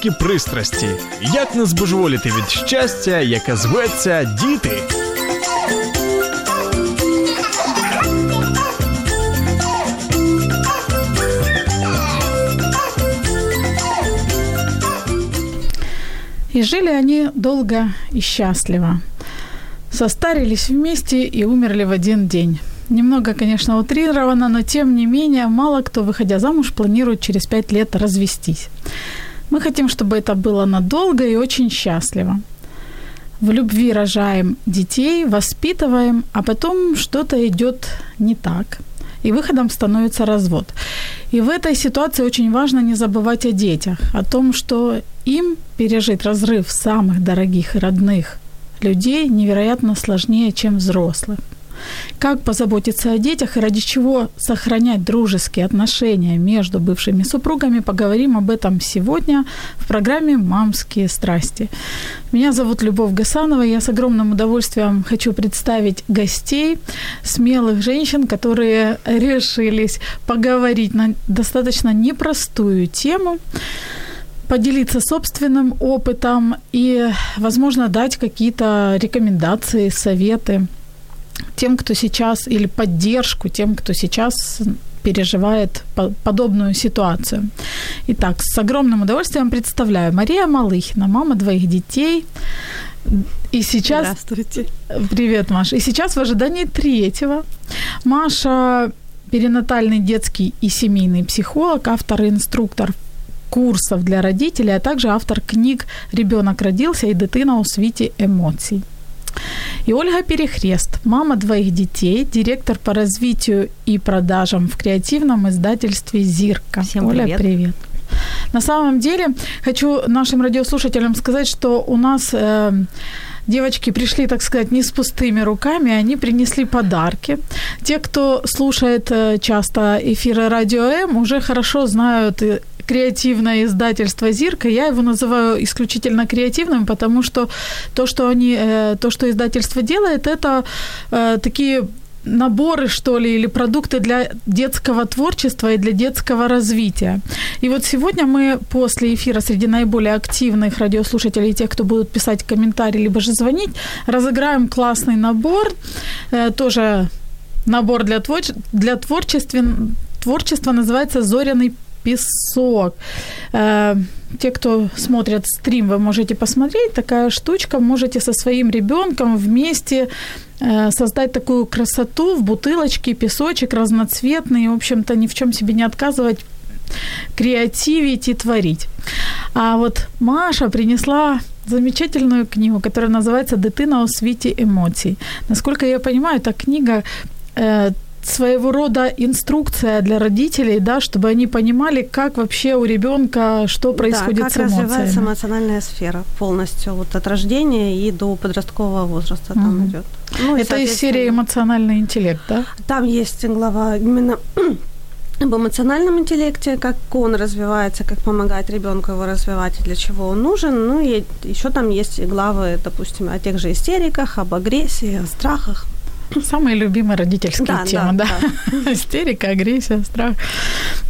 Мамські пристрасті. Як не збожеволіти від щастя, яке зветься діти. И жили они долго и счастливо. Состарились вместе и умерли в один день. Немного, конечно, утрировано, но тем не менее, мало кто, выходя замуж, планирует через пять лет развестись. Мы хотим, чтобы это было надолго и очень счастливо. В любви рожаем детей, воспитываем, а потом что-то идет не так. И выходом становится развод. И в этой ситуации очень важно не забывать о детях, о том, что им пережить разрыв самых дорогих и родных людей невероятно сложнее, чем взрослых. Как позаботиться о детях и ради чего сохранять дружеские отношения? Между бывшими супругами, поговорим об этом сегодня в программе «Мамские страсти». Меня зовут Любовь Гасанова, я с огромным удовольствием хочу представить гостей, смелых женщин, которые решились поговорить на достаточно непростую тему, поделиться собственным опытом и, возможно, дать какие-то рекомендации, советы – тем, кто сейчас, или поддержку тем, кто сейчас переживает подобную ситуацию. Итак, с огромным удовольствием представляю Мария Малыхина, мама двоих детей. И сейчас... Здравствуйте. Привет, Маша. И сейчас в ожидании третьего. Маша перинатальный детский и семейный психолог, автор и инструктор курсов для родителей, а также автор книг «Ребенок родился» и «Дитина у світі эмоций». И Ольга Перехрест, мама двоих детей, директор по развитию и продажам в креативном издательстве «Зирка». Всем Оля, привет. привет. На самом деле, хочу нашим радиослушателям сказать, что у нас э, девочки пришли, так сказать, не с пустыми руками, они принесли подарки. Те, кто слушает э, часто эфиры Радио М, уже хорошо знают креативное издательство «Зирка». Я его называю исключительно креативным, потому что то, что, они, э, то, что издательство делает, это э, такие наборы, что ли, или продукты для детского творчества и для детского развития. И вот сегодня мы после эфира среди наиболее активных радиослушателей, тех, кто будут писать комментарии, либо же звонить, разыграем классный набор, э, тоже набор для, твор- для творчества, называется «Зоряный песок. Э, те, кто смотрят стрим, вы можете посмотреть. Такая штучка. Можете со своим ребенком вместе э, создать такую красоту в бутылочке, песочек разноцветный. В общем-то, ни в чем себе не отказывать креативить и творить. А вот Маша принесла замечательную книгу, которая называется «Дитина у світі емоцій». Насколько я понимаю, эта книга э, своего рода инструкция для родителей, да, чтобы они понимали, как вообще у ребенка что происходит да, как с эмоциями. развивается эмоциональная сфера полностью вот от рождения и до подросткового возраста там Мгм. идет. Ну, и, Это из серии эмоциональный интеллект, да? Там есть глава именно об эмоциональном интеллекте, как он развивается, как помогать ребенку его развивать и для чего он нужен. Ну и еще там есть главы, допустим, о тех же истериках, об агрессии, о страхах. Самые любимые родительские Да, темы, да, да. Истерика, агрессия, страх.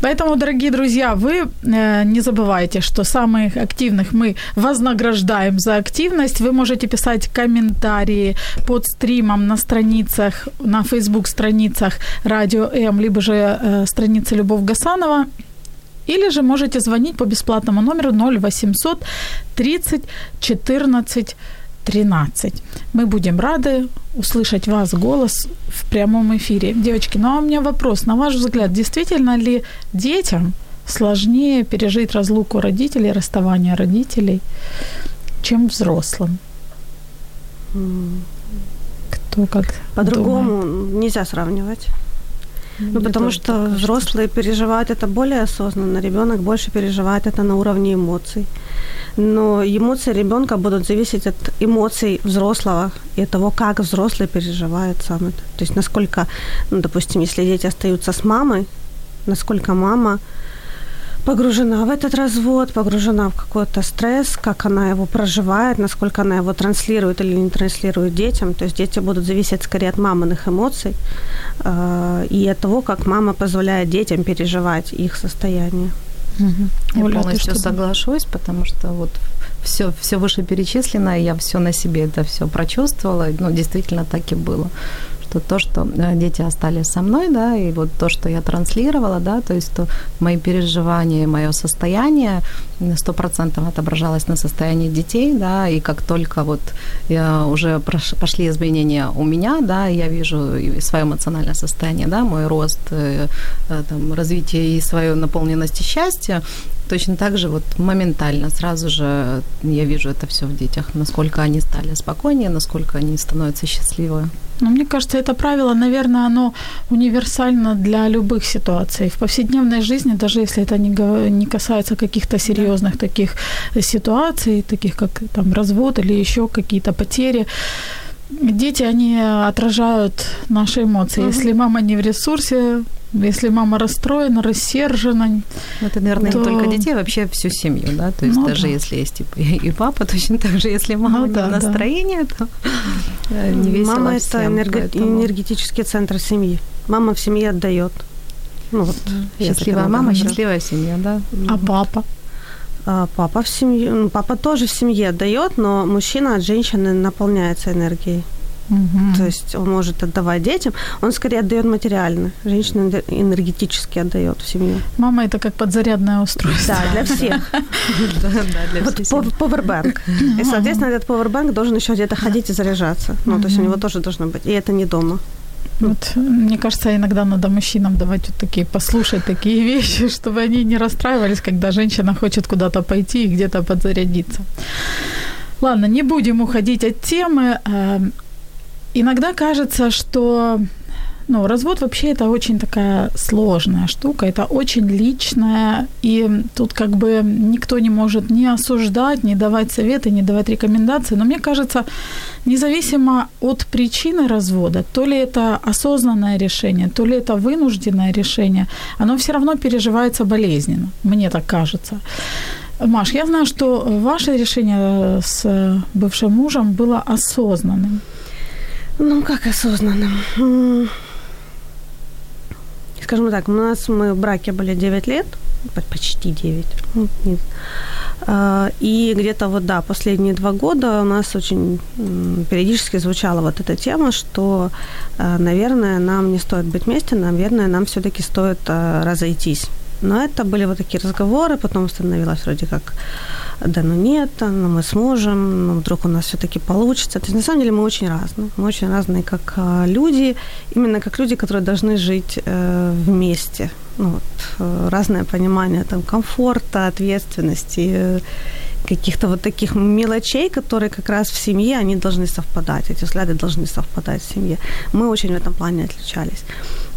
Поэтому, дорогие друзья, вы э, не забывайте, что самых активных мы вознаграждаем за активность. Вы можете писать комментарии под стримом на страницах, на Facebook страницах Радио М, либо же э, странице Любовь Гасанова. Или же можете звонить по бесплатному номеру 0800 30 14 13. Мы будем рады услышать вас голос в прямом эфире. Девочки, ну а у меня вопрос. На ваш взгляд, действительно ли детям сложнее пережить разлуку родителей, расставание родителей, чем взрослым? Кто как По-другому нельзя сравнивать. Ну, потому что взрослые переживают это более осознанно, ребенок больше переживает это на уровне эмоций. Но эмоции ребенка будут зависеть от эмоций взрослого и того, как взрослый переживает сам это. То есть насколько, ну, допустим, если дети остаются с мамой, насколько мама погружена в этот развод, погружена в какой-то стресс, как она его проживает, насколько она его транслирует или не транслирует детям. То есть дети будут зависеть скорее от маминых эмоций э, и от того, как мама позволяет детям переживать их состояние. Угу. Я Оля, полностью соглашусь, потому что вот все, все вышеперечисленное, я все на себе это все прочувствовала, ну, действительно так и было что то, что э, дети остались со мной, да, и вот то, что я транслировала, да, то есть то мои переживания, мое состояние сто процентов отображалось на состоянии детей, да, и как только вот я уже пошли изменения у меня, да, я вижу свое эмоциональное состояние, да, мой рост, э, э, там, развитие и свою наполненность и счастье, точно так же вот моментально, сразу же я вижу это все в детях, насколько они стали спокойнее, насколько они становятся счастливы. Ну, мне кажется, это правило, наверное, оно универсально для любых ситуаций. В повседневной жизни, даже если это не, не касается каких-то серьезных таких ситуаций, таких как там развод или еще какие-то потери, дети, они отражают наши эмоции. Угу. Если мама не в ресурсе, если мама расстроена, рассержена. Ну, это, наверное, то... не только детей, а вообще всю семью, да. То есть ну, даже да. если есть типа, и папа, точно так же, если мама ну, не да, в настроении, да. то э, не весело Мама всем, это энерго... поэтому... энергетический центр семьи. Мама в семье отдает. Ну, вот, счастливая мама, счастливая семья, да. А папа? А папа в семье, папа тоже в семье отдает, но мужчина от женщины наполняется энергией. Угу. То есть он может отдавать детям, он скорее отдает материально, женщина энергетически отдает в семью. Мама это как подзарядное устройство. Да, для всех. Вот повербанк. И, соответственно, этот повербанк должен еще где-то ходить и заряжаться. Ну, то есть у него тоже должно быть. И это не дома. Вот, мне кажется, иногда надо мужчинам давать вот такие, послушать такие вещи, чтобы они не расстраивались, когда женщина хочет куда-то пойти и где-то подзарядиться. Ладно, не будем уходить от темы. Эм, Иногда кажется, что ну, развод вообще это очень такая сложная штука, это очень личная, и тут как бы никто не может ни осуждать, ни давать советы, ни давать рекомендации. Но мне кажется, независимо от причины развода, то ли это осознанное решение, то ли это вынужденное решение, оно все равно переживается болезненно, мне так кажется. Маш, я знаю, что ваше решение с бывшим мужем было осознанным. Ну, как осознанным? Скажем так, у нас мы в браке были 9 лет, почти 9. Ну, а, и где-то вот, да, последние два года у нас очень периодически звучала вот эта тема, что, а, наверное, нам не стоит быть вместе, наверное, нам все-таки стоит а, разойтись. Но это были вот такие разговоры, потом становилось вроде как, да ну нет, ну мы сможем, ну вдруг у нас все-таки получится. То есть на самом деле мы очень разные. Мы очень разные как а, люди, именно как люди, которые должны жить э, вместе. Ну, вот, э, разное понимание там комфорта, ответственности, каких-то вот таких мелочей, которые как раз в семье, они должны совпадать, эти взгляды должны совпадать в семье. Мы очень в этом плане отличались.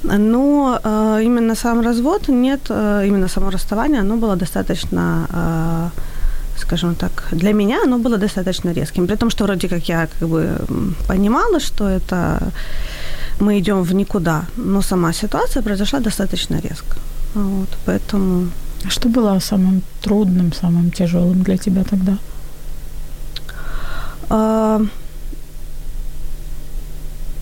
Но э, именно сам развод, нет, э, именно само расставание, оно было достаточно, э, скажем так, для меня оно было достаточно резким. При том, что вроде как я как бы понимала, что это мы идем в никуда, но сама ситуация произошла достаточно резко. Вот, поэтому... А что было самым трудным, самым тяжелым для тебя тогда? Uh,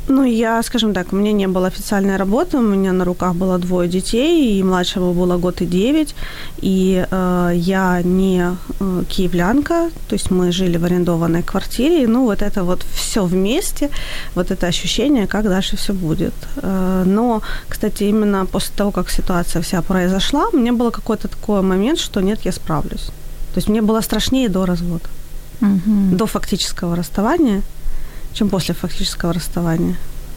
ну, я, скажем так, у меня не было официальной работы, у меня на руках было двое детей, и младшего было год и девять, и э, я не э, киевлянка, то есть мы жили в арендованной квартире, и, ну, вот это вот все вместе, вот это ощущение, как дальше все будет. Э, но, кстати, именно после того, как ситуация вся произошла, у меня был какой-то такой момент, что нет, я справлюсь. То есть мне было страшнее до развода, угу. до фактического расставания – чем после фактического расставания.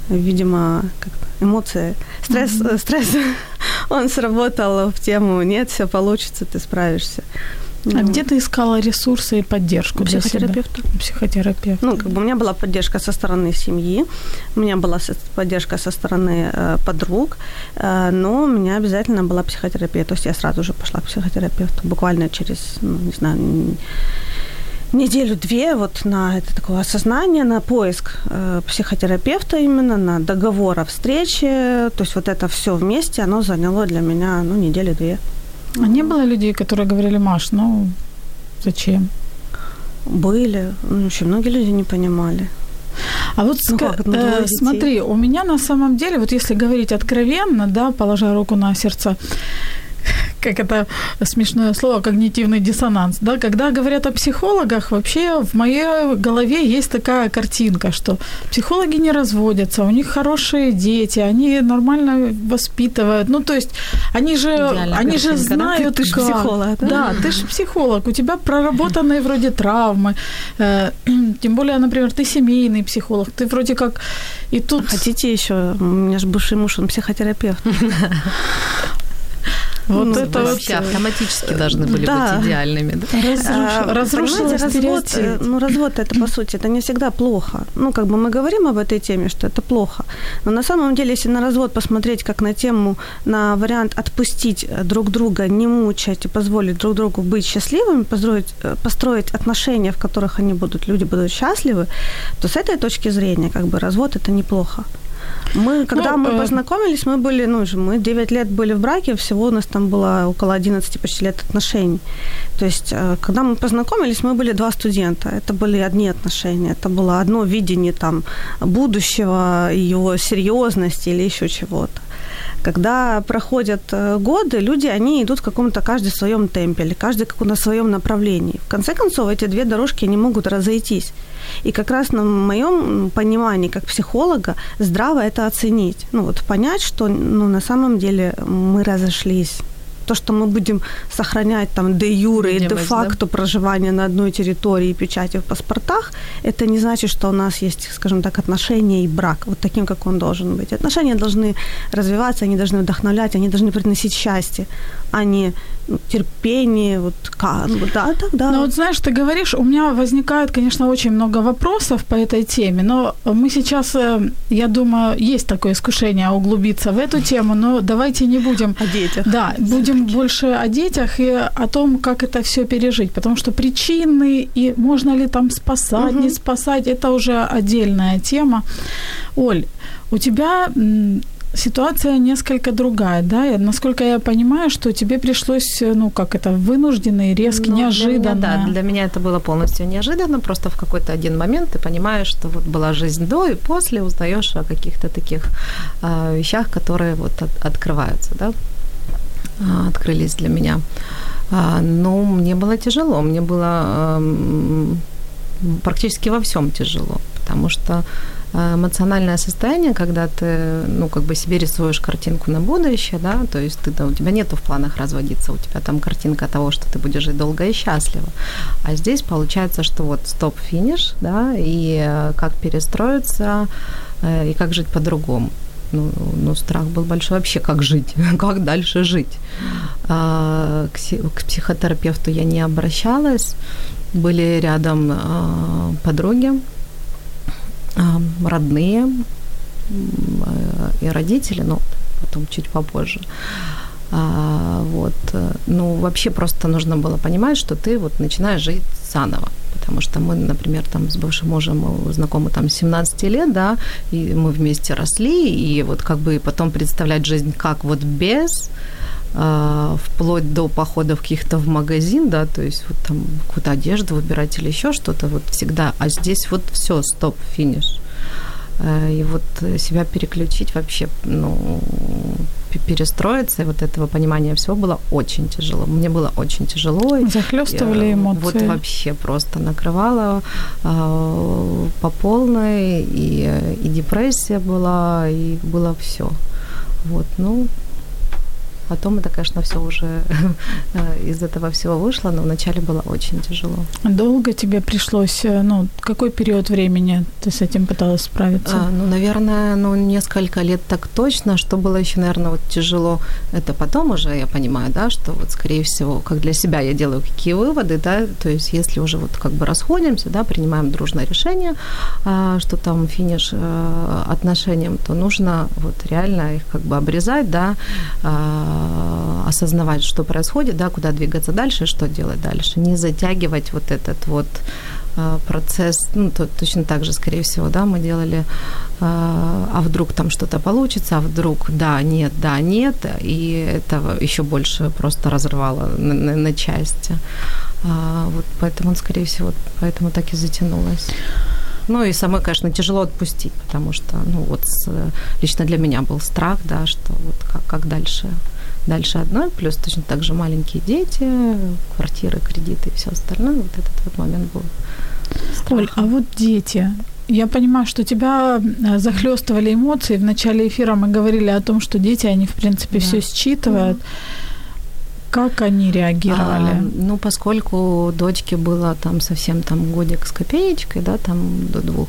Видимо, как эмоции, стресс, mm-hmm. стресс, он сработал в тему «нет, все получится, ты справишься». А ну, где ты искала ресурсы и поддержку? У психотерапевта. Психотерапевт. Ну, как бы у меня была поддержка со стороны семьи, у меня была поддержка со стороны э, подруг, э, но у меня обязательно была психотерапия. То есть я сразу же пошла к психотерапевту, буквально через, ну, не знаю, неделю-две вот на это такое осознание, на поиск э, психотерапевта именно, на договор о встрече. То есть вот это все вместе, оно заняло для меня, ну, недели-две. А не было людей, которые говорили, Маш, ну, зачем? Были. Ну, очень многие люди не понимали. А вот ну, ска- как, э, смотри, у меня на самом деле, вот если говорить откровенно, да, положа руку на сердце, как это смешное слово, когнитивный диссонанс, да, когда говорят о психологах, вообще в моей голове есть такая картинка, что психологи не разводятся, у них хорошие дети, они нормально воспитывают, ну, то есть они же, Идеальная они же знают, да? ты, ты как. психолог, да? Да, ты же психолог, у тебя проработанные вроде травмы, э, тем более, например, ты семейный психолог, ты вроде как и тут... Хотите еще? У меня же бывший муж, он психотерапевт. Вот ну, это вообще автоматически должны были да. быть идеальными. Да? Разрушила развод, э, ну, развод это, по сути, это не всегда плохо. Ну, как бы мы говорим об этой теме, что это плохо. Но на самом деле, если на развод посмотреть как на тему, на вариант отпустить друг друга, не мучать и позволить друг другу быть счастливыми, построить, э, построить отношения, в которых они будут, люди будут счастливы, то с этой точки зрения, как бы развод это неплохо. Мы, когда ну, мы э... познакомились, мы были, ну, мы 9 лет были в браке, всего у нас там было около 11 почти лет отношений. То есть, э, когда мы познакомились, мы были два студента. Это были одни отношения. Это было одно видение там будущего, его серьезности или еще чего-то. Когда проходят э, годы, люди, они идут в каком-то каждый в своем темпе или каждый как на своем направлении. В конце концов, эти две дорожки не могут разойтись. И как раз на моем понимании, как психолога, здраво это оценить. Ну вот понять, что ну, на самом деле мы разошлись то, что мы будем сохранять там де юре и де факто да? проживание на одной территории и печати в паспортах, это не значит, что у нас есть, скажем так, отношения и брак, вот таким, как он должен быть. Отношения должны развиваться, они должны вдохновлять, они должны приносить счастье, а не терпение, вот как, ну, да, тогда. Ну вот знаешь, ты говоришь, у меня возникает, конечно, очень много вопросов по этой теме, но мы сейчас, э, я думаю, есть такое искушение углубиться в эту тему, но давайте не будем... О детях. Да, будем больше о детях и о том, как это все пережить, потому что причины и можно ли там спасать, угу. не спасать, это уже отдельная тема. Оль, у тебя ситуация несколько другая, да? Насколько я понимаю, что тебе пришлось, ну, как это, вынужденно и резко, ну, неожиданно. Для меня, да, для меня это было полностью неожиданно, просто в какой-то один момент ты понимаешь, что вот была жизнь до и после, узнаешь о каких-то таких э, вещах, которые вот от, открываются, да, э, открылись для меня. А, но мне было тяжело, мне было э, практически во всем тяжело, потому что Э, эмоциональное состояние, когда ты, ну, как бы себе рисуешь картинку на будущее, да, то есть ты, да, у тебя нету в планах разводиться, у тебя там картинка того, что ты будешь жить долго и счастливо. А здесь получается, что вот стоп-финиш, да, и э, как перестроиться, э, и как жить по-другому. Ну, ну, страх был большой вообще, как жить, как дальше жить. А, к, к психотерапевту я не обращалась, были рядом а, подруги, родные и родители, ну, потом чуть попозже. А, вот. Ну, вообще просто нужно было понимать, что ты вот начинаешь жить заново. Потому что мы, например, там с бывшим мужем знакомы там 17 лет, да, и мы вместе росли, и вот как бы потом представлять жизнь как вот без, а, вплоть до походов каких-то в магазин, да, то есть вот там какую-то одежду выбирать или еще что-то, вот всегда, а здесь вот все, стоп, финиш. Э, и вот себя переключить вообще, ну, перестроиться, и вот этого понимания всего было очень тяжело. Мне было очень тяжело. Захлестывали эмоции. Вот вообще просто накрывало э, по полной, и, и депрессия была, и было все. Вот, ну, Потом это, конечно, все уже э, из этого всего вышло, но вначале было очень тяжело. Долго тебе пришлось, э, ну, какой период времени ты с этим пыталась справиться? А, ну, наверное, ну, несколько лет так точно. Что было еще, наверное, вот тяжело, это потом уже я понимаю, да, что вот, скорее всего, как для себя я делаю какие выводы, да, то есть если уже вот как бы расходимся, да, принимаем дружное решение, а, что там финиш э, отношениям, то нужно вот реально их как бы обрезать, да, а, осознавать, что происходит, да, куда двигаться дальше, что делать дальше, не затягивать вот этот вот э, процесс, ну, то, точно так же, скорее всего, да, мы делали, э, а вдруг там что-то получится, а вдруг да, нет, да, нет, и это еще больше просто разрывало на, на, на части. А, вот поэтому, скорее всего, поэтому так и затянулось. Ну и самой, конечно, тяжело отпустить, потому что, ну вот, лично для меня был страх, да, что вот как, как дальше дальше одной, плюс точно так же маленькие дети, квартиры, кредиты и все остальное. Вот этот вот момент был. Страха. Оль, а вот дети, я понимаю, что тебя э, захлестывали эмоции. В начале эфира мы говорили о том, что дети, они, в принципе, да. все считывают. Как они реагировали? А, ну, поскольку дочке было там совсем там годик с копеечкой, да, там до двух,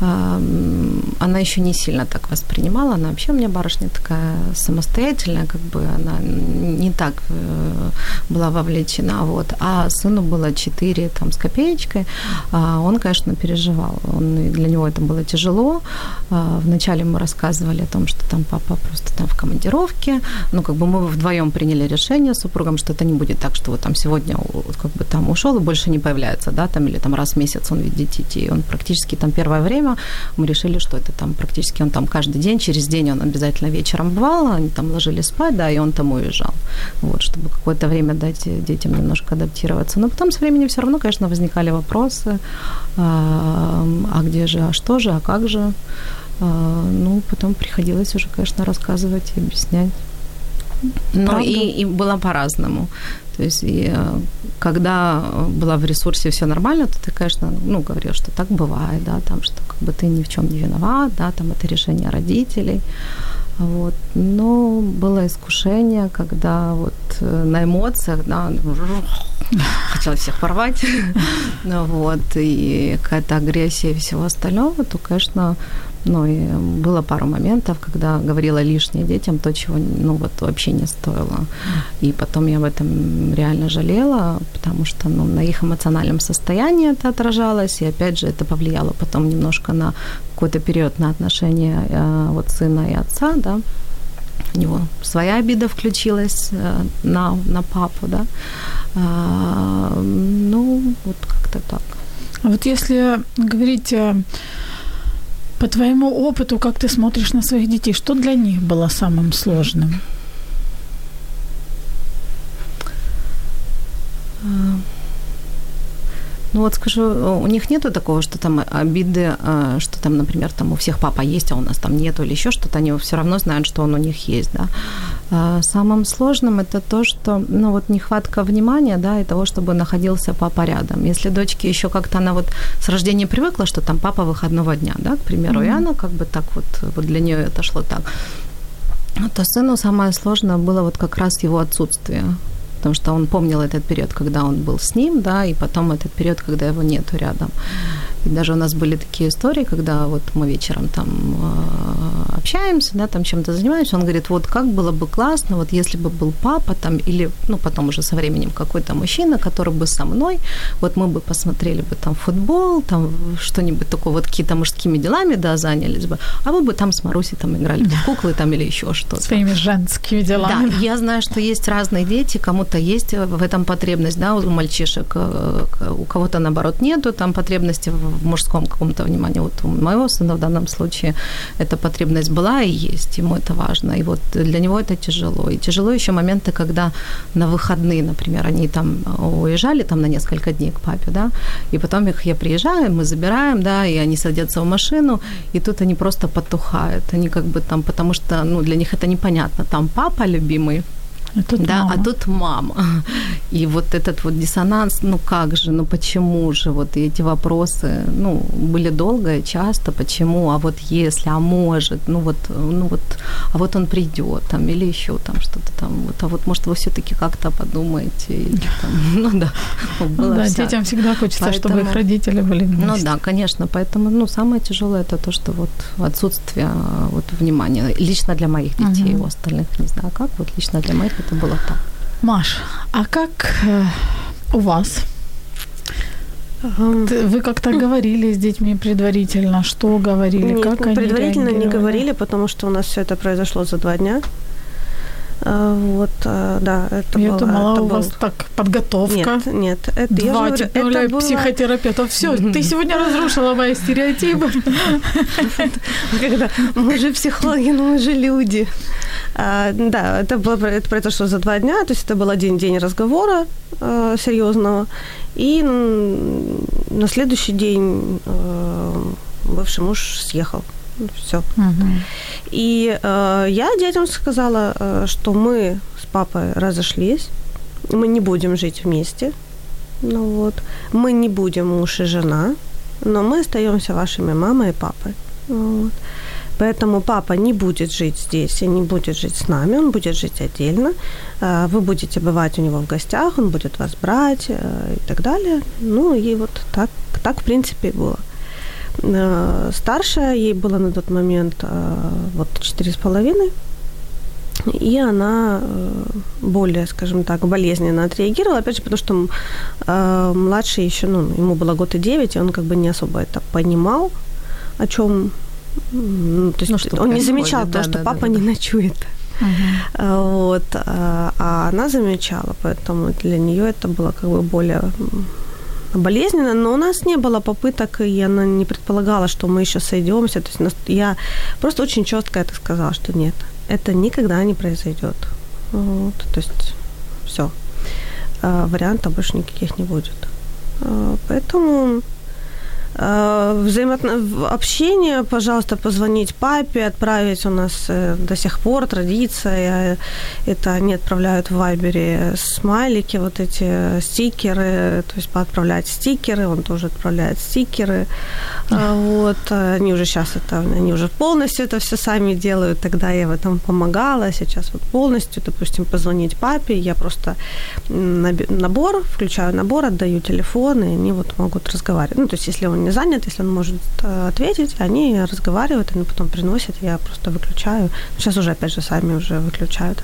она еще не сильно так воспринимала. Она вообще у меня барышня такая самостоятельная, как бы она не так э, была вовлечена. Вот. А сыну было 4 там, с копеечкой. А он, конечно, переживал. Он, для него это было тяжело. А, вначале мы рассказывали о том, что там папа просто там в командировке. Ну, как бы мы вдвоем приняли решение с супругом, что это не будет так, что вот там сегодня как бы там ушел и больше не появляется, да, там или там раз в месяц он видит детей. Он практически там первое время время мы решили, что это там практически он там каждый день, через день он обязательно вечером бывал, они там ложились спать, да, и он там уезжал. Вот, чтобы какое-то время дать детям немножко адаптироваться. Но потом со временем все равно, конечно, возникали вопросы, а, а где же, а что же, а как же. А, ну, потом приходилось уже, конечно, рассказывать и объяснять. Ну, и, и было по-разному. То есть, и, э, когда была в ресурсе все нормально, то ты, конечно, ну, говорил, что так бывает, да, там, что как бы ты ни в чем не виноват, да, там это решение родителей. Вот. Но было искушение, когда вот э, на эмоциях, да, хотела всех порвать, ну вот, и какая-то агрессия и всего остального, то, конечно, ну, и было пару моментов, когда говорила лишнее детям то, чего, ну, вот вообще не стоило. И потом я об этом реально жалела, потому что, ну, на их эмоциональном состоянии это отражалось, и, опять же, это повлияло потом немножко на какой-то период на отношения э, вот сына и отца, да, у него своя обида включилась э, на, на папу, да. А, ну, вот как-то так. А вот если говорить по твоему опыту, как ты смотришь на своих детей, что для них было самым сложным? А, ну вот скажу, у них нету такого, что там обиды, а, что там, например, там у всех папа есть, а у нас там нету или еще что-то, они все равно знают, что он у них есть, да. А, самым сложным это то, что, ну вот нехватка внимания, да, и того, чтобы находился папа рядом. Если дочке еще как-то она вот с рождения привыкла, что там папа выходного дня, да, к примеру, mm-hmm. и она как бы так вот, вот для нее это шло так, то сыну самое сложное было вот как раз его отсутствие потому что он помнил этот период, когда он был с ним, да, и потом этот период, когда его нету рядом. И даже у нас были такие истории, когда вот мы вечером там э, общаемся, да, там чем-то занимаемся, он говорит, вот как было бы классно, вот если бы был папа там, или, ну, потом уже со временем какой-то мужчина, который бы со мной, вот мы бы посмотрели бы там футбол, там что-нибудь такое, вот какие-то мужскими делами, да, занялись бы, а мы бы там с Марусей там играли в куклы там или еще что-то. Своими женскими делами. Да, я знаю, что есть разные дети, кому-то есть в этом потребность, да, у мальчишек, э, у кого-то, наоборот, нету там потребности в в мужском каком-то внимании. Вот у моего сына в данном случае эта потребность была и есть, ему это важно. И вот для него это тяжело. И тяжело еще моменты, когда на выходные, например, они там уезжали там на несколько дней к папе, да, и потом их я приезжаю, мы забираем, да, и они садятся в машину, и тут они просто потухают. Они как бы там, потому что, ну, для них это непонятно. Там папа любимый, А тут да, мама. а тут мама. И вот этот вот диссонанс, ну как же, ну почему же, вот эти вопросы, ну, были долго и часто, почему, а вот если, а может, ну вот, ну вот, а вот он придет там или еще там что-то там, вот, а вот может вы все-таки как-то подумаете, или, там, ну да. Было да, вся... детям всегда хочется, поэтому, чтобы их родители были вместе. Ну да, конечно, поэтому, ну, самое тяжелое это то, что вот отсутствие вот внимания, лично для моих детей, угу. у остальных не знаю как, вот лично для моих это было так. Маш, а как э, у вас? Вы как-то говорили с детьми предварительно, что говорили, Нет, как они предварительно не говорили, потому что у нас все это произошло за два дня. А, вот, а, да, это Я было, думала, это у вас так подготовка. Нет, нет. Это, Два, я говорю, более было... психотерапевта. Все, ты сегодня разрушила мои стереотипы. Когда мы же психологи, но мы же люди. А, да, это, было, это произошло за два дня, то есть это был один день разговора серьезного. И на следующий день бывший муж съехал. Все. Угу. И э, я детям сказала, э, что мы с папой разошлись, мы не будем жить вместе. Ну вот. Мы не будем муж и жена, но мы остаемся вашими мамой и папой. Ну вот. Поэтому папа не будет жить здесь и не будет жить с нами, он будет жить отдельно. Э, вы будете бывать у него в гостях, он будет вас брать э, и так далее. Ну и вот так, так в принципе и было. Э, старшая, ей было на тот момент э, вот четыре с половиной, и она более, скажем так, болезненно отреагировала, опять же, потому что младший еще, ну, ему было год и девять, и он как бы не особо это понимал, о чем, ну, то есть ну, что он не замечал то, да, что да, папа да, не да. ночует. Uh-huh. Вот, а она замечала, поэтому для нее это было как бы более болезненно, но у нас не было попыток, и она не предполагала, что мы еще сойдемся. То есть я просто очень четко это сказала, что нет, это никогда не произойдет. Вот, то есть все. А, вариантов больше никаких не будет. А, поэтому взаимоотно... общение, пожалуйста, позвонить папе, отправить. У нас э, до сих пор традиция, это они отправляют в Вайбере смайлики, вот эти стикеры, то есть поотправлять стикеры, он тоже отправляет стикеры, э, вот, они уже сейчас это, они уже полностью это все сами делают, тогда я в этом помогала, сейчас вот полностью, допустим, позвонить папе, я просто набор, включаю набор, отдаю телефон, и они вот могут разговаривать, ну, то есть если он не занят, если он может э, ответить, они разговаривают, они потом приносят, я просто выключаю. Сейчас уже, опять же, сами уже выключают.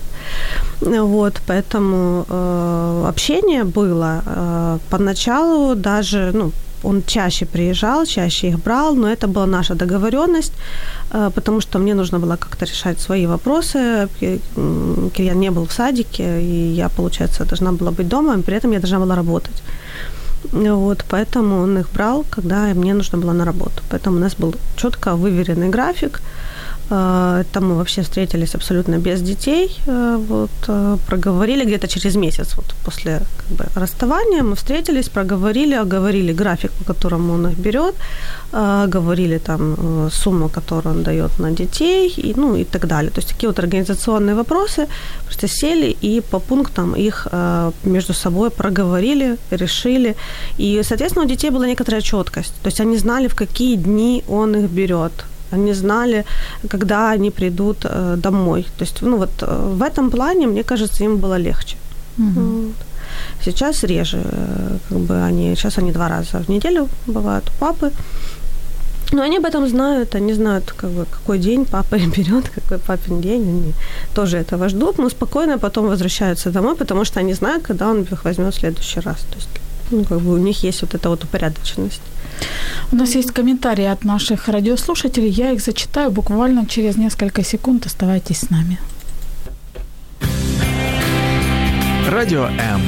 Вот, поэтому э, общение было. Э, поначалу даже, ну, он чаще приезжал, чаще их брал, но это была наша договоренность, э, потому что мне нужно было как-то решать свои вопросы. Кирьян не был в садике, и я, получается, должна была быть дома, и при этом я должна была работать. Вот, поэтому он их брал, когда мне нужно было на работу. Поэтому у нас был четко выверенный график. Э, там мы вообще встретились абсолютно без детей. Э, вот, э, проговорили где-то через месяц вот, после как бы, расставания. Мы встретились, проговорили, оговорили график, по которому он их берет, говорили там сумму, которую он дает на детей, и, ну и так далее. То есть такие вот организационные вопросы. Просто сели и по пунктам их между собой проговорили, решили. И, соответственно, у детей была некоторая четкость. То есть они знали, в какие дни он их берет они знали, когда они придут э, домой. То есть, ну вот э, в этом плане, мне кажется, им было легче. Угу. Сейчас реже, э, как бы они, сейчас они два раза в неделю бывают у папы. Но они об этом знают, они знают, как бы, какой день папа берет, какой папин день. Они тоже этого ждут, но спокойно потом возвращаются домой, потому что они знают, когда он их возьмет в следующий раз. То есть, ну, как бы у них есть вот эта вот упорядоченность. У нас есть комментарии от наших радиослушателей. Я их зачитаю буквально через несколько секунд. Оставайтесь с нами. Радіо М.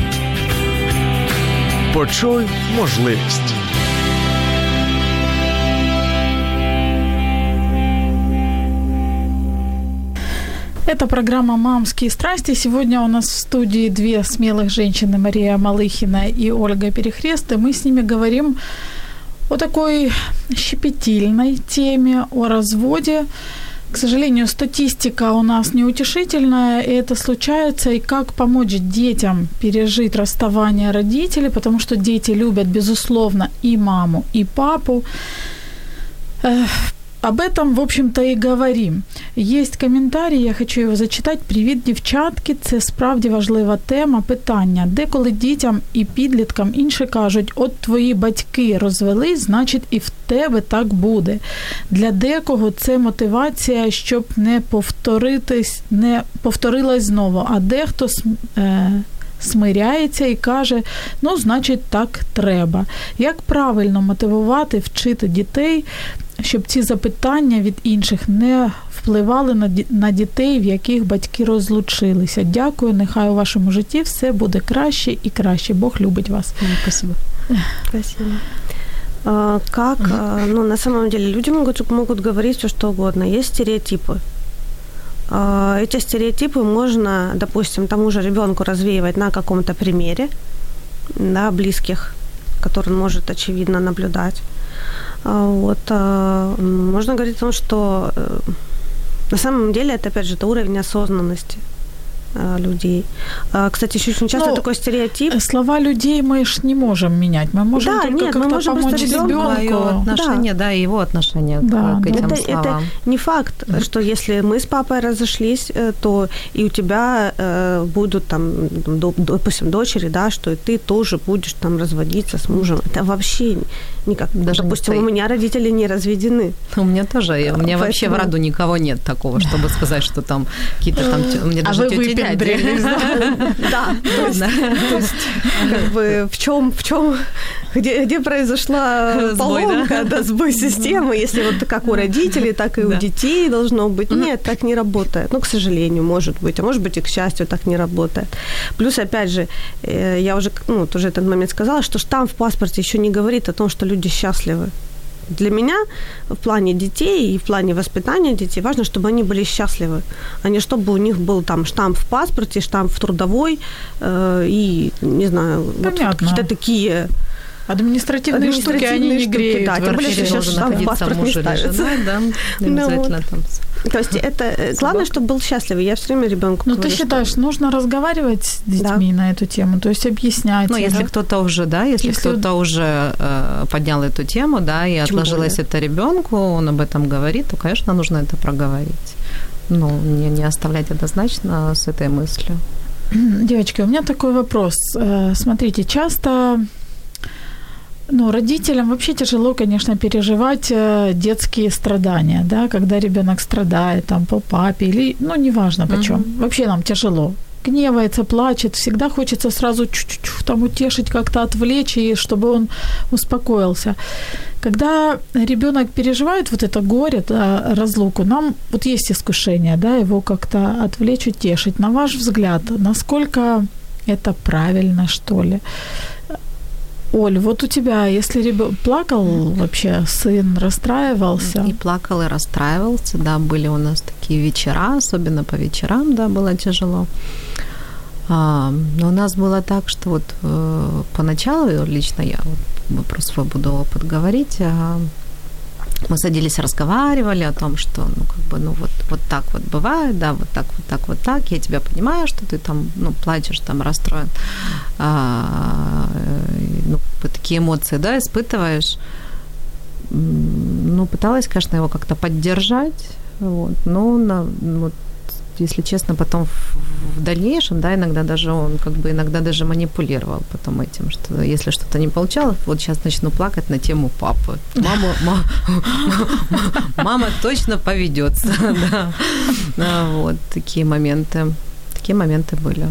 Почуй можливість. Это программа «Мамские страсти». Сегодня у нас в студии две смелых женщины, Мария Малыхина и Ольга Перехрест, и мы с ними говорим о такой щепетильной теме, о разводе, К сожалению, статистика у нас неутешительная, и это случается. И как помочь детям пережить расставание родителей, потому что дети любят, безусловно, и маму, и папу. Об этом, в общем-то, і говорим. Есть коментарі, я хочу його зачитати. Привіт, дівчатки. Це справді важлива тема. Питання. Деколи дітям і підліткам інші кажуть, от твої батьки розвелись, значить і в тебе так буде. Для декого це мотивація, щоб не повторитись, не повторилась знову. А дехто е, смиряється і каже: ну, значить, так треба. Як правильно мотивувати, вчити дітей, щоб ці запитання від інших не впливали на дітей, в яких батьки розлучилися. Дякую, нехай у вашому житті все буде краще і краще. Бог любить вас. Спасибо. Спасибо. Как, ну, на самом деле, люди могут, могут говорить все, что угодно. Есть стереотипы. Эти стереотипы можно, допустим, тому же ребенку развеивать на каком-то примере, да, близких, который он может очевидно наблюдать. Вот, можно говорить о том, что э, на самом деле это, опять же, это уровень осознанности – людей. Кстати, еще очень часто ну, такой стереотип. Слова людей мы ж не можем менять. Мы можем да, только нет, как-то мы можем помочь ребенку. отношения, да. да, его отношения да. к этим это, словам. Это не факт, что если мы с папой разошлись, э, то и у тебя э, будут там, допустим, дочери, да, что и ты тоже будешь там разводиться с мужем. Это вообще никак. Даже допустим, у меня родители не разведены. У меня тоже. У меня Поэтому... вообще в роду никого нет такого, чтобы сказать, что там какие-то там... У меня даже а тетя выпендрились, да? Да. То есть, как бы, в чем, в чем, где, где произошла поломка, да, сбой системы, если вот как у родителей, так и у детей должно быть. Нет, так не работает. Ну, к сожалению, может быть, а может быть и к счастью так не работает. Плюс, опять же, э, я уже, ну, тоже этот момент сказала, что штамп в паспорте еще не говорит о том, что люди счастливы для меня в плане детей и в плане воспитания детей важно, чтобы они были счастливы, а не чтобы у них был там штамп в паспорте, штамп в трудовой э, и, не знаю, вот какие-то такие Административные, Административные штуки, они не штуки, греют. Да, тем более, что сейчас штамп в паспорт не ставится. Да, да, обязательно там то есть это э, главное, чтобы был счастлив. Я все время ребенку. Ну, ты считаешь, что... нужно разговаривать с детьми да. на эту тему, то есть объяснять. Ну, если да? кто-то уже, да, если, если кто-то уже э, поднял эту тему, да, и Тем отложилось более. это ребенку, он об этом говорит, то, конечно, нужно это проговорить. Ну, не, не оставлять однозначно с этой мыслью. Девочки, у меня такой вопрос. Э, смотрите, часто ну, родителям вообще тяжело, конечно, переживать э, детские страдания, да, когда ребенок страдает там по папе или, ну, неважно почем. Mm-hmm. Вообще нам тяжело. Гневается, плачет, всегда хочется сразу чуть-чуть там утешить, как-то отвлечь, и чтобы он успокоился. Когда ребенок переживает вот это горе, да, разлуку, нам вот есть искушение, да, его как-то отвлечь, утешить. На ваш взгляд, насколько это правильно, что ли? Оль, вот у тебя, если ребенок плакал вообще, сын расстраивался? И плакал, и расстраивался, да, были у нас такие вечера, особенно по вечерам, да, было тяжело. А, но у нас было так, что вот э, поначалу, лично я вот, про свой буду опыт говорить, мы садились, разговаривали о том, что, ну, как бы, ну, вот, вот так вот бывает, да, вот так, вот так, вот так, я тебя понимаю, что ты там, ну, плачешь, там, расстроен, а, ну, такие эмоции, да, испытываешь. Ну, пыталась, конечно, его как-то поддержать, вот, но на, вот, если честно, потом в, в дальнейшем, да, иногда даже он как бы иногда даже манипулировал потом этим, что если что-то не получалось, вот сейчас начну плакать на тему папы. Мама, мама, мама точно поведется, да. Вот такие моменты, такие моменты были.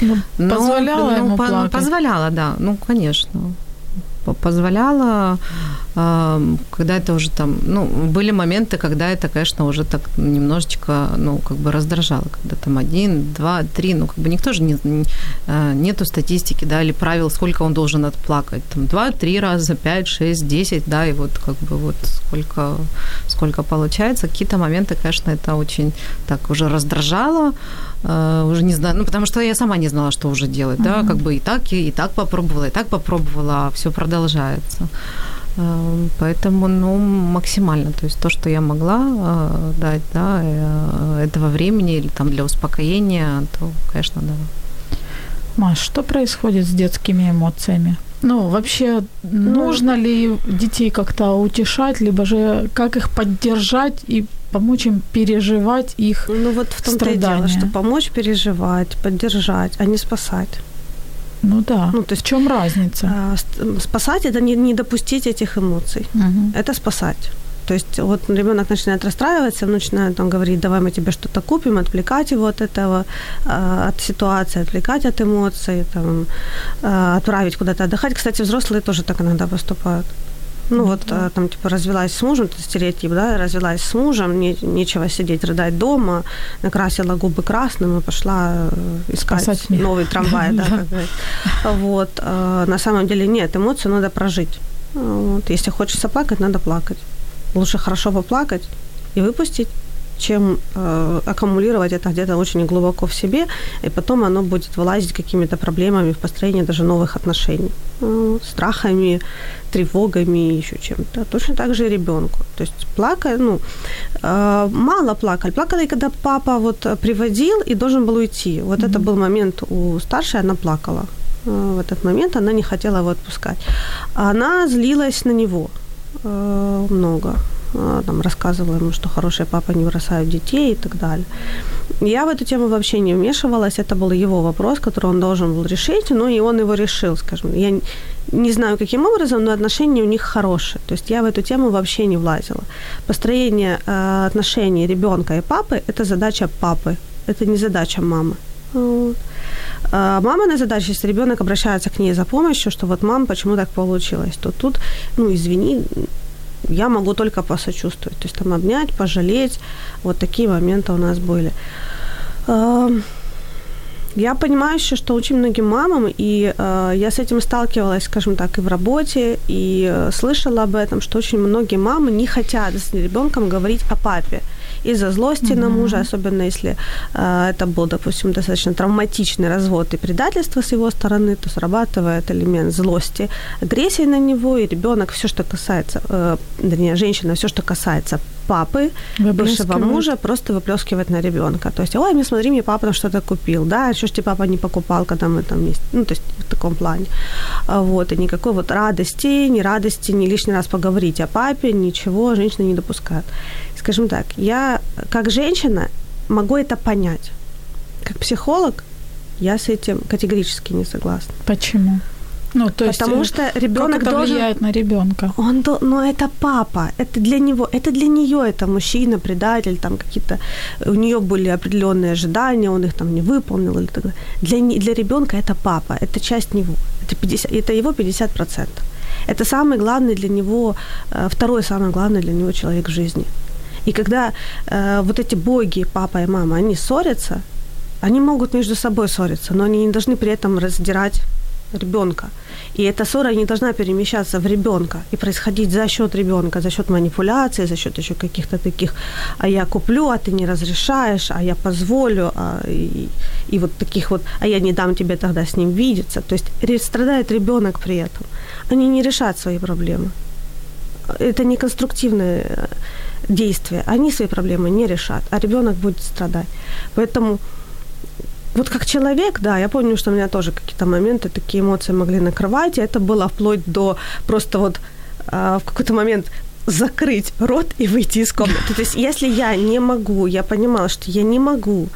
Ну, позволяла ну, ему плакать? Позволяла, да, ну, конечно позволяла, когда это уже там, ну, были моменты, когда это, конечно, уже так немножечко, ну, как бы раздражало, когда там один, два, три, ну, как бы никто же не, нету статистики, да, или правил, сколько он должен отплакать, там, два, три раза, пять, шесть, десять, да, и вот как бы вот сколько, сколько получается, какие-то моменты, конечно, это очень так уже раздражало, уже не знаю, ну, потому что я сама не знала, что уже делать, да, как бы и так, и, и так попробовала, и так попробовала, а все продолжается. Э, поэтому, ну, максимально, то есть то, что я могла э, дать, да, э, этого времени или там для успокоения, то, конечно, да. Маш, что происходит с детскими эмоциями? Ну, вообще, ну, нужно ли детей как-то утешать, либо же как их поддержать и помочь им переживать их Ну, вот в том-то и дело, что помочь переживать, поддержать, а не спасать. Ну да. Ну, то есть в чем разница? А, спасать это не, не допустить этих эмоций. Угу. Это спасать. То есть вот ребенок начинает расстраиваться, начинает там говорить, давай мы тебе что-то купим, отвлекать его от этого, а, от ситуации, отвлекать от эмоций, там, а, отправить куда-то отдыхать. Кстати, взрослые тоже так иногда поступают. Ну вот да. там типа развелась с мужем, это стереотип, да, развелась с мужем, не, нечего сидеть, рыдать дома, накрасила губы красным и пошла э, искать Спасать новый трамвай, да, Вот. На самом деле нет, эмоции надо прожить. Вот. Если хочется плакать, надо плакать. Лучше хорошо поплакать и выпустить, чем э, аккумулировать это где-то очень глубоко в себе, и потом оно будет вылазить какими-то проблемами в построении даже новых отношений, э, страхами, тревогами, еще чем-то. Точно так же и ребенку. То есть плакать, ну, э, мало плакали. Плакали, когда папа вот приводил и должен был уйти. Вот mm-hmm. это был момент у старшей, она плакала. Э, в этот момент она не хотела его отпускать. Она злилась на него э, много там, рассказывала ему, что хорошие папы не бросают детей и так далее. Я в эту тему вообще не вмешивалась, это был его вопрос, который он должен был решить, ну и он его решил, скажем. Я не знаю, каким образом, но отношения у них хорошие. То есть я в эту тему вообще не влазила. Построение э, отношений ребенка и папы – это задача папы, это не задача мамы. А мамина задача, если ребенок обращается к ней за помощью, что вот мам, почему так получилось, то тут, ну, извини, я могу только посочувствовать. То есть там обнять, пожалеть. Вот такие моменты у нас были. Я понимаю еще, что очень многим мамам, и э, я с этим сталкивалась, скажем так, и в работе, и э, слышала об этом, что очень многие мамы не хотят с ребенком говорить о папе из-за злости mm-hmm. на мужа, особенно если э, это был, допустим, достаточно травматичный развод и предательство с его стороны, то срабатывает элемент злости, агрессии на него, и ребенок все, что касается, э, вернее, женщина, все, что касается папы, бывшего мужа, просто выплескивает на ребенка. То есть, ой, мне смотри, мне папа что-то купил, да, что ж тебе папа не покупал, когда мы там есть, ну, то есть в таком плане. А вот, и никакой вот радости, ни радости, ни лишний раз поговорить о папе, ничего женщины не допускают скажем так, я как женщина могу это понять. Как психолог я с этим категорически не согласна. Почему? Ну, то есть, Потому что ребенок как это должен... влияет на ребенка. Он, до... но это папа, это для него, это для нее, это мужчина, предатель, там какие-то у нее были определенные ожидания, он их там не выполнил или так далее. Для для ребенка это папа, это часть него, это 50, это его 50 процентов. Это самый главный для него, э, второй самый главный для него человек в жизни. И когда э, вот эти боги, папа и мама, они ссорятся, они могут между собой ссориться, но они не должны при этом раздирать ребенка. И эта ссора не должна перемещаться в ребенка и происходить за счет ребенка, за счет манипуляции, за счет еще каких-то таких, а я куплю, а ты не разрешаешь, а я позволю, а, и, и вот таких вот, а я не дам тебе тогда с ним видеться. То есть страдает ребенок при этом. Они не решат свои проблемы. Это не конструктивное действия, они свои проблемы не решат, а ребенок будет страдать. Поэтому вот как человек, да, я помню, что у меня тоже какие-то моменты, такие эмоции могли накрывать, и это было вплоть до просто вот э, в какой-то момент закрыть рот и выйти из комнаты. То есть если я не могу, я понимала, что я не могу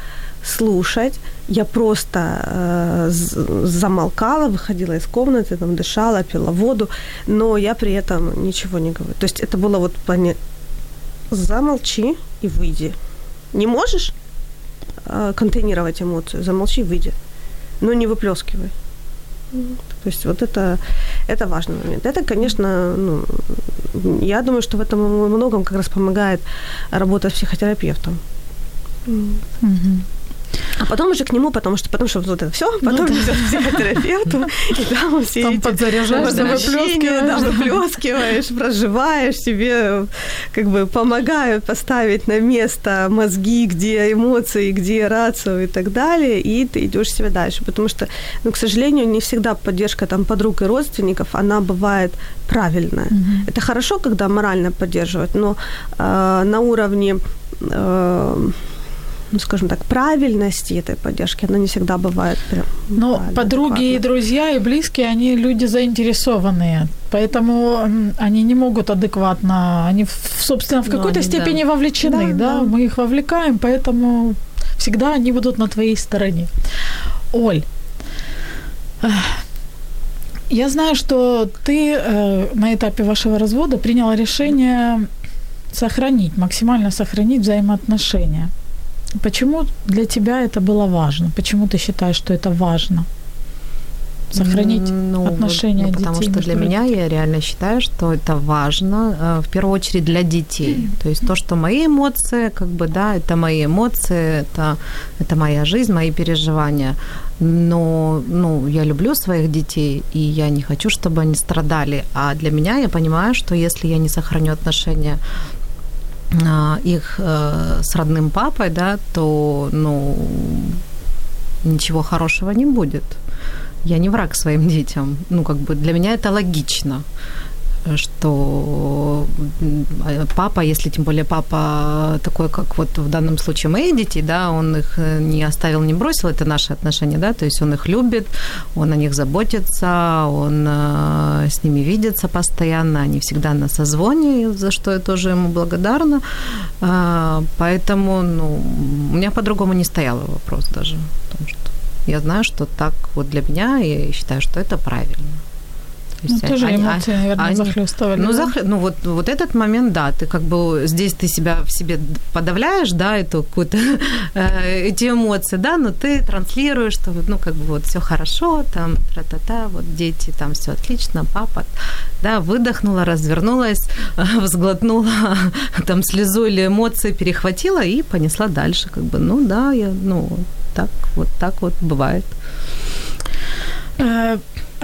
слушать, я просто э, замолкала, выходила из комнаты, там дышала, пила воду, но я при этом ничего не говорю. То есть это было вот плане замолчи и выйди. Не можешь э, контейнировать эмоцию, замолчи и выйди. Но не выплескивай. То есть вот это, это важный момент. Это, конечно, ну, я думаю, что в этом многом как раз помогает работа с психотерапевтом. Угу. А потом уже к нему, потому что потом, что вот это все, потом ну, да. к психотерапевту, и там все там эти подзаряжаешься, выплескиваешь, да, выплескиваешь, проживаешь, тебе как бы помогают поставить на место мозги, где эмоции, где рацию и так далее, и ты идешь себе дальше. Потому что, ну, к сожалению, не всегда поддержка там подруг и родственников, она бывает правильная. Mm-hmm. Это хорошо, когда морально поддерживают, но э, на уровне э, ну, скажем так, правильности этой поддержки, она не всегда бывает прям. Но подруги адекватно. и друзья, и близкие, они люди заинтересованные, поэтому они не могут адекватно, они, собственно, в ну, какой-то степени да. вовлечены, да, да? да, мы их вовлекаем, поэтому всегда они будут на твоей стороне. Оль, я знаю, что ты э, на этапе вашего развода приняла решение сохранить, максимально сохранить взаимоотношения. Почему для тебя это было важно? Почему ты считаешь, что это важно? Сохранить ну, отношения ну, детей. Потому что для меня я реально считаю, что это важно, э, в первую очередь для детей. То есть то, что мои эмоции, как бы, да, это мои эмоции, это, это моя жизнь, мои переживания. Но ну, я люблю своих детей, и я не хочу, чтобы они страдали. А для меня я понимаю, что если я не сохраню отношения их э, с родным папой, да, то, ну, ничего хорошего не будет. Я не враг своим детям. Ну, как бы для меня это логично что папа, если тем более папа такой, как вот в данном случае моих детей, да, он их э, не оставил, не бросил, это наши отношения, да, то есть он их любит, он о них заботится, он э, с ними видится постоянно, они всегда на созвоне, за что я тоже ему благодарна, а, поэтому, ну, у меня по-другому не стоял вопрос даже, потому что я знаю, что так вот для меня, я считаю, что это правильно. То есть ну, тоже они, эмоции, наверное, они, захлестывали. Ну, да? захле, ну вот, вот этот момент, да, ты как бы здесь ты себя в себе подавляешь, да, эту какую-то э, эти эмоции, да, но ты транслируешь, что ну как бы вот все хорошо, там тра-та-та, вот дети, там все отлично, папа, да, выдохнула, развернулась, взглотнула там слезу или эмоции перехватила и понесла дальше, как бы, ну да, я, ну так вот так вот бывает.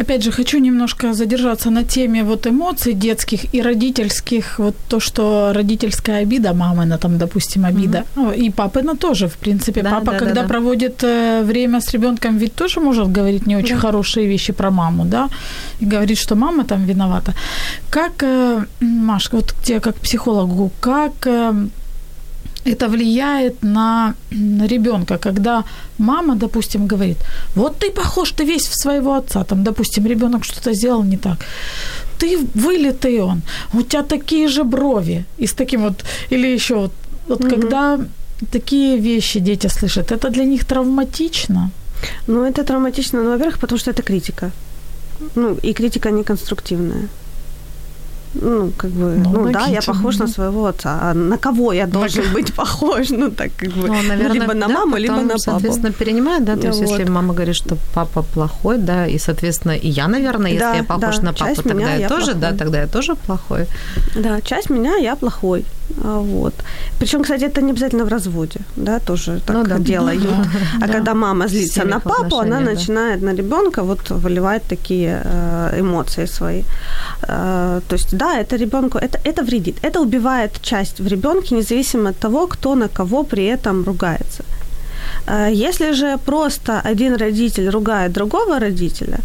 Опять же, хочу немножко задержаться на теме вот эмоций детских и родительских. Вот то, что родительская обида, мамина там, допустим, обида. Mm-hmm. И папина тоже, в принципе. Да, Папа, да, когда да, проводит э, время с ребенком, ведь тоже может говорить не очень да. хорошие вещи про маму, да, и говорит, что мама там виновата. Как, э, Маш, вот тебе как психологу, как э, это влияет на, на ребенка, когда мама, допустим, говорит, вот ты похож, ты весь в своего отца, там, допустим, ребенок что-то сделал не так, ты вылитый он, у тебя такие же брови, и с таким вот, или еще вот, вот угу. когда такие вещи дети слышат, это для них травматично? Ну, это травматично, ну, во-первых, потому что это критика. Ну, и критика неконструктивная ну, как бы, ну, ну да, я похож на своего отца. А на кого я должен быть похож? Ну, так как бы, ну, наверное, либо на да, маму, потом, либо на папу. соответственно, перенимает, да, то есть вот. если мама говорит, что папа плохой, да, и, соответственно, и я, наверное, если да, я похож да, на папу, тогда я, я тоже, плохой. да, тогда я тоже плохой. Да, часть меня я плохой. А, вот. Причем, кстати, это не обязательно в разводе, да, тоже так ну, да, делают. А да. когда мама злится на папу, она да. начинает на ребенка вот выливать такие э, эмоции свои. Э, то есть, да, это ребенку, это, это вредит, это убивает часть в ребенке, независимо от того, кто на кого при этом ругается. Э, если же просто один родитель ругает другого родителя,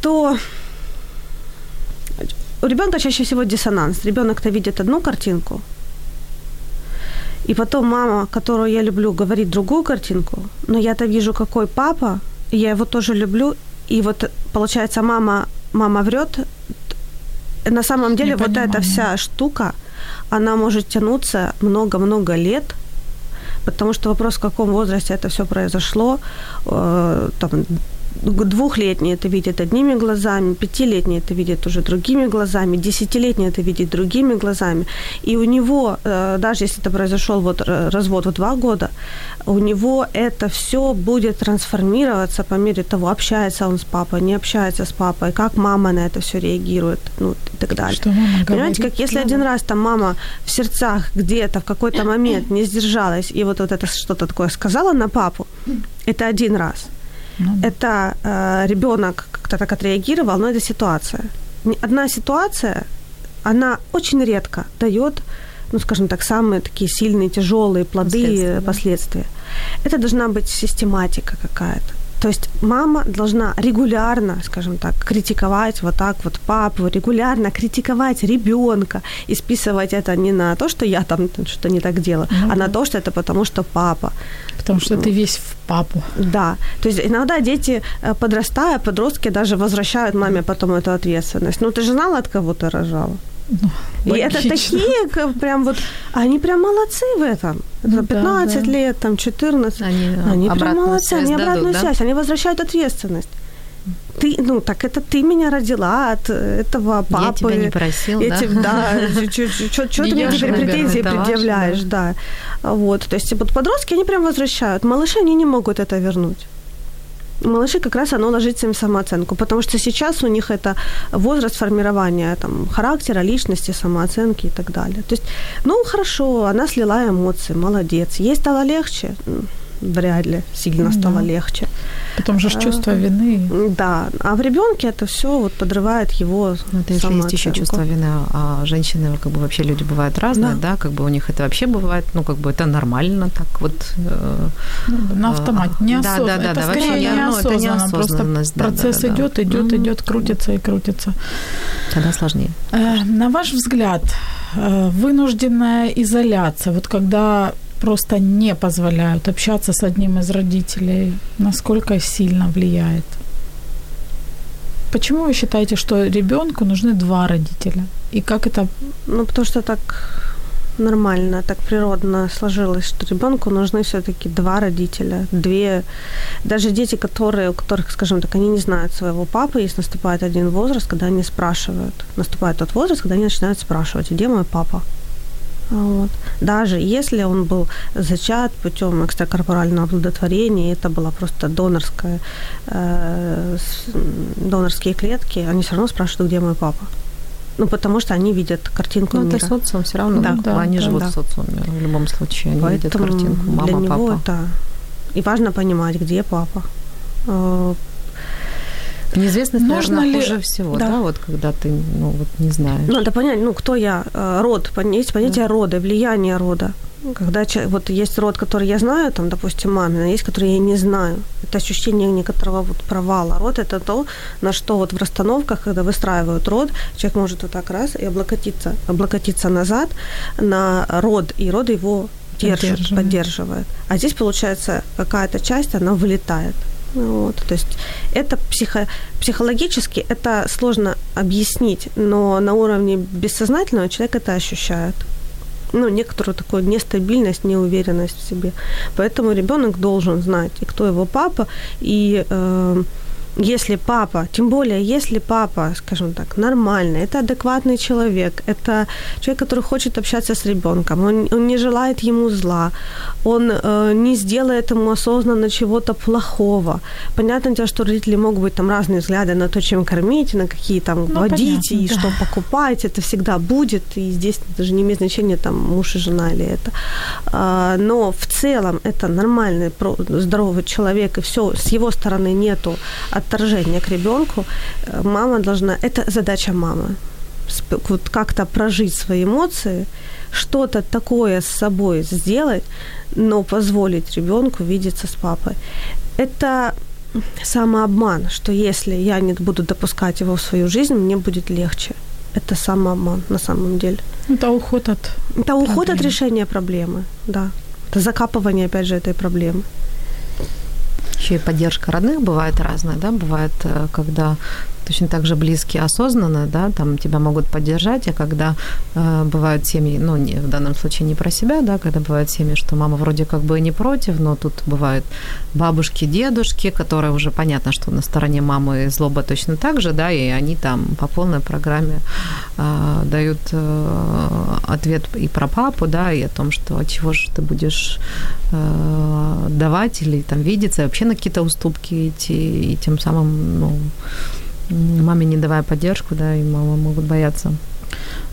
то у ребенка чаще всего диссонанс. Ребенок-то видит одну картинку, и потом мама, которую я люблю, говорит другую картинку, но я-то вижу, какой папа, я его тоже люблю, и вот получается мама, мама врет. На самом деле вот эта вся штука, она может тянуться много-много лет, потому что вопрос, в каком возрасте это все произошло, э, там, двухлетний это видит одними глазами, пятилетний это видит уже другими глазами, десятилетний это видит другими глазами. И у него, э, даже если это произошел вот развод в два года, у него это все будет трансформироваться по мере того, общается он с папой, не общается с папой, как мама на это все реагирует, ну и так далее. Что мама говорит? Понимаете, как если один раз там мама в сердцах где-то в какой-то момент не сдержалась и вот, вот это что-то такое сказала на папу, это один раз. Ну, это э, ребенок как-то так отреагировал, но это ситуация. Одна ситуация, она очень редко дает, ну, скажем так, самые такие сильные, тяжелые плоды, последствия. последствия. Это должна быть систематика какая-то. То есть мама должна регулярно, скажем так, критиковать вот так вот папу, регулярно критиковать ребенка и списывать это не на то, что я там что-то не так делаю, mm-hmm. а на то, что это потому что папа. Потому что ты весь в папу. Да. То есть иногда дети, э, подрастая, подростки даже возвращают маме потом эту ответственность. Ну, ты же знала, от кого ты рожала? Ну, и это такие, прям вот, они прям молодцы в этом. Ну, 15 да, да. лет, там 14. Они, они прям молодцы, они обратную дадут, связь, да? они возвращают ответственность. Ты, ну, так это ты меня родила от этого папы. Я тебя не просил, этим, да? Что ты мне теперь претензии предъявляешь, да. Вот, то есть вот подростки, они прям возвращают. Малыши, они не могут это вернуть малыши как раз оно ложится им самооценку, потому что сейчас у них это возраст формирования там, характера, личности, самооценки и так далее. То есть, ну, хорошо, она слила эмоции, молодец. Ей стало легче? Вряд ли сильно стало да. легче. Потом же чувство а, вины. Да, а в ребенке это все вот подрывает его Ну, это если есть еще чувство вины, а женщины, как бы вообще люди бывают разные, да. да, как бы у них это вообще бывает, ну, как бы это нормально так вот. Э, ну, на автомате, неосознанно. Да, да, да, это да, скорее вообще, неосознанно, ну, это просто да, процесс да, да, идет, идет, mm идет, крутится и крутится. Тогда сложнее. Э, на ваш взгляд, э, вынужденная изоляция, вот когда просто не позволяют общаться с одним из родителей, насколько сильно влияет? Почему вы считаете, что ребенку нужны два родителя? И как это? Ну, потому что так нормально, так природно сложилось, что ребенку нужны все-таки два родителя, две. Даже дети, которые, у которых, скажем так, они не знают своего папы, если наступает один возраст, когда они спрашивают, наступает тот возраст, когда они начинают спрашивать, где мой папа? Вот. Даже если он был зачат путем экстракорпорального оплодотворения, это была просто донорская, э, донорские клетки, они все равно спрашивают, где мой папа. Ну, потому что они видят картинку ну, мира. это социум все равно, да, да, они да, живут да. в социуме в любом случае, они Поэтому видят картинку мама, для него папа. это... И важно понимать, где папа. Неизвестность, Можно наверное, ли... хуже всего, да. да, вот когда ты, ну, вот не знаешь. Ну, надо понять, ну, кто я, э, род, есть понятие да. рода, влияние рода. Когда вот есть род, который я знаю, там, допустим, мамина, а есть, который я не знаю. Это ощущение некоторого вот провала. Род – это то, на что вот в расстановках, когда выстраивают род, человек может вот так раз и облокотиться, облокотиться назад на род, и род его держит, поддерживает. поддерживает. А здесь, получается, какая-то часть, она вылетает. Вот, то есть это психо, психологически это сложно объяснить, но на уровне бессознательного человек это ощущает. Ну, некоторую такую нестабильность, неуверенность в себе. Поэтому ребенок должен знать, и кто его папа, и э, если папа, тем более если папа, скажем так, нормальный, это адекватный человек, это человек, который хочет общаться с ребенком, он, он не желает ему зла, он э, не сделает ему осознанно чего-то плохого. Понятно дело, что родители могут быть там разные взгляды на то, чем кормить, на какие там ну, водить понятно, и да. что покупать, это всегда будет, и здесь даже не имеет значения там муж и жена или это. А, но в целом это нормальный, здоровый человек, и все, с его стороны нету отторжение к ребенку, э, мама должна, это задача мамы, вот как-то прожить свои эмоции, что-то такое с собой сделать, но позволить ребенку видеться с папой. Это самообман, что если я не буду допускать его в свою жизнь, мне будет легче. Это самообман на самом деле. Это уход от Это уход проблемы. от решения проблемы, да. Это закапывание, опять же, этой проблемы. Еще и поддержка родных бывает разная, да, бывает, э, когда точно так же близкие осознанно, да, там тебя могут поддержать, а когда э, бывают семьи, ну, не, в данном случае не про себя, да, когда бывают семьи, что мама вроде как бы не против, но тут бывают бабушки, дедушки, которые уже понятно, что на стороне мамы злоба точно так же, да, и они там по полной программе э, дают э, ответ и про папу, да, и о том, что от чего же ты будешь э, давать или там видеться, вообще на какие-то уступки идти, и тем самым, ну, маме не давая поддержку, да, и мама могут бояться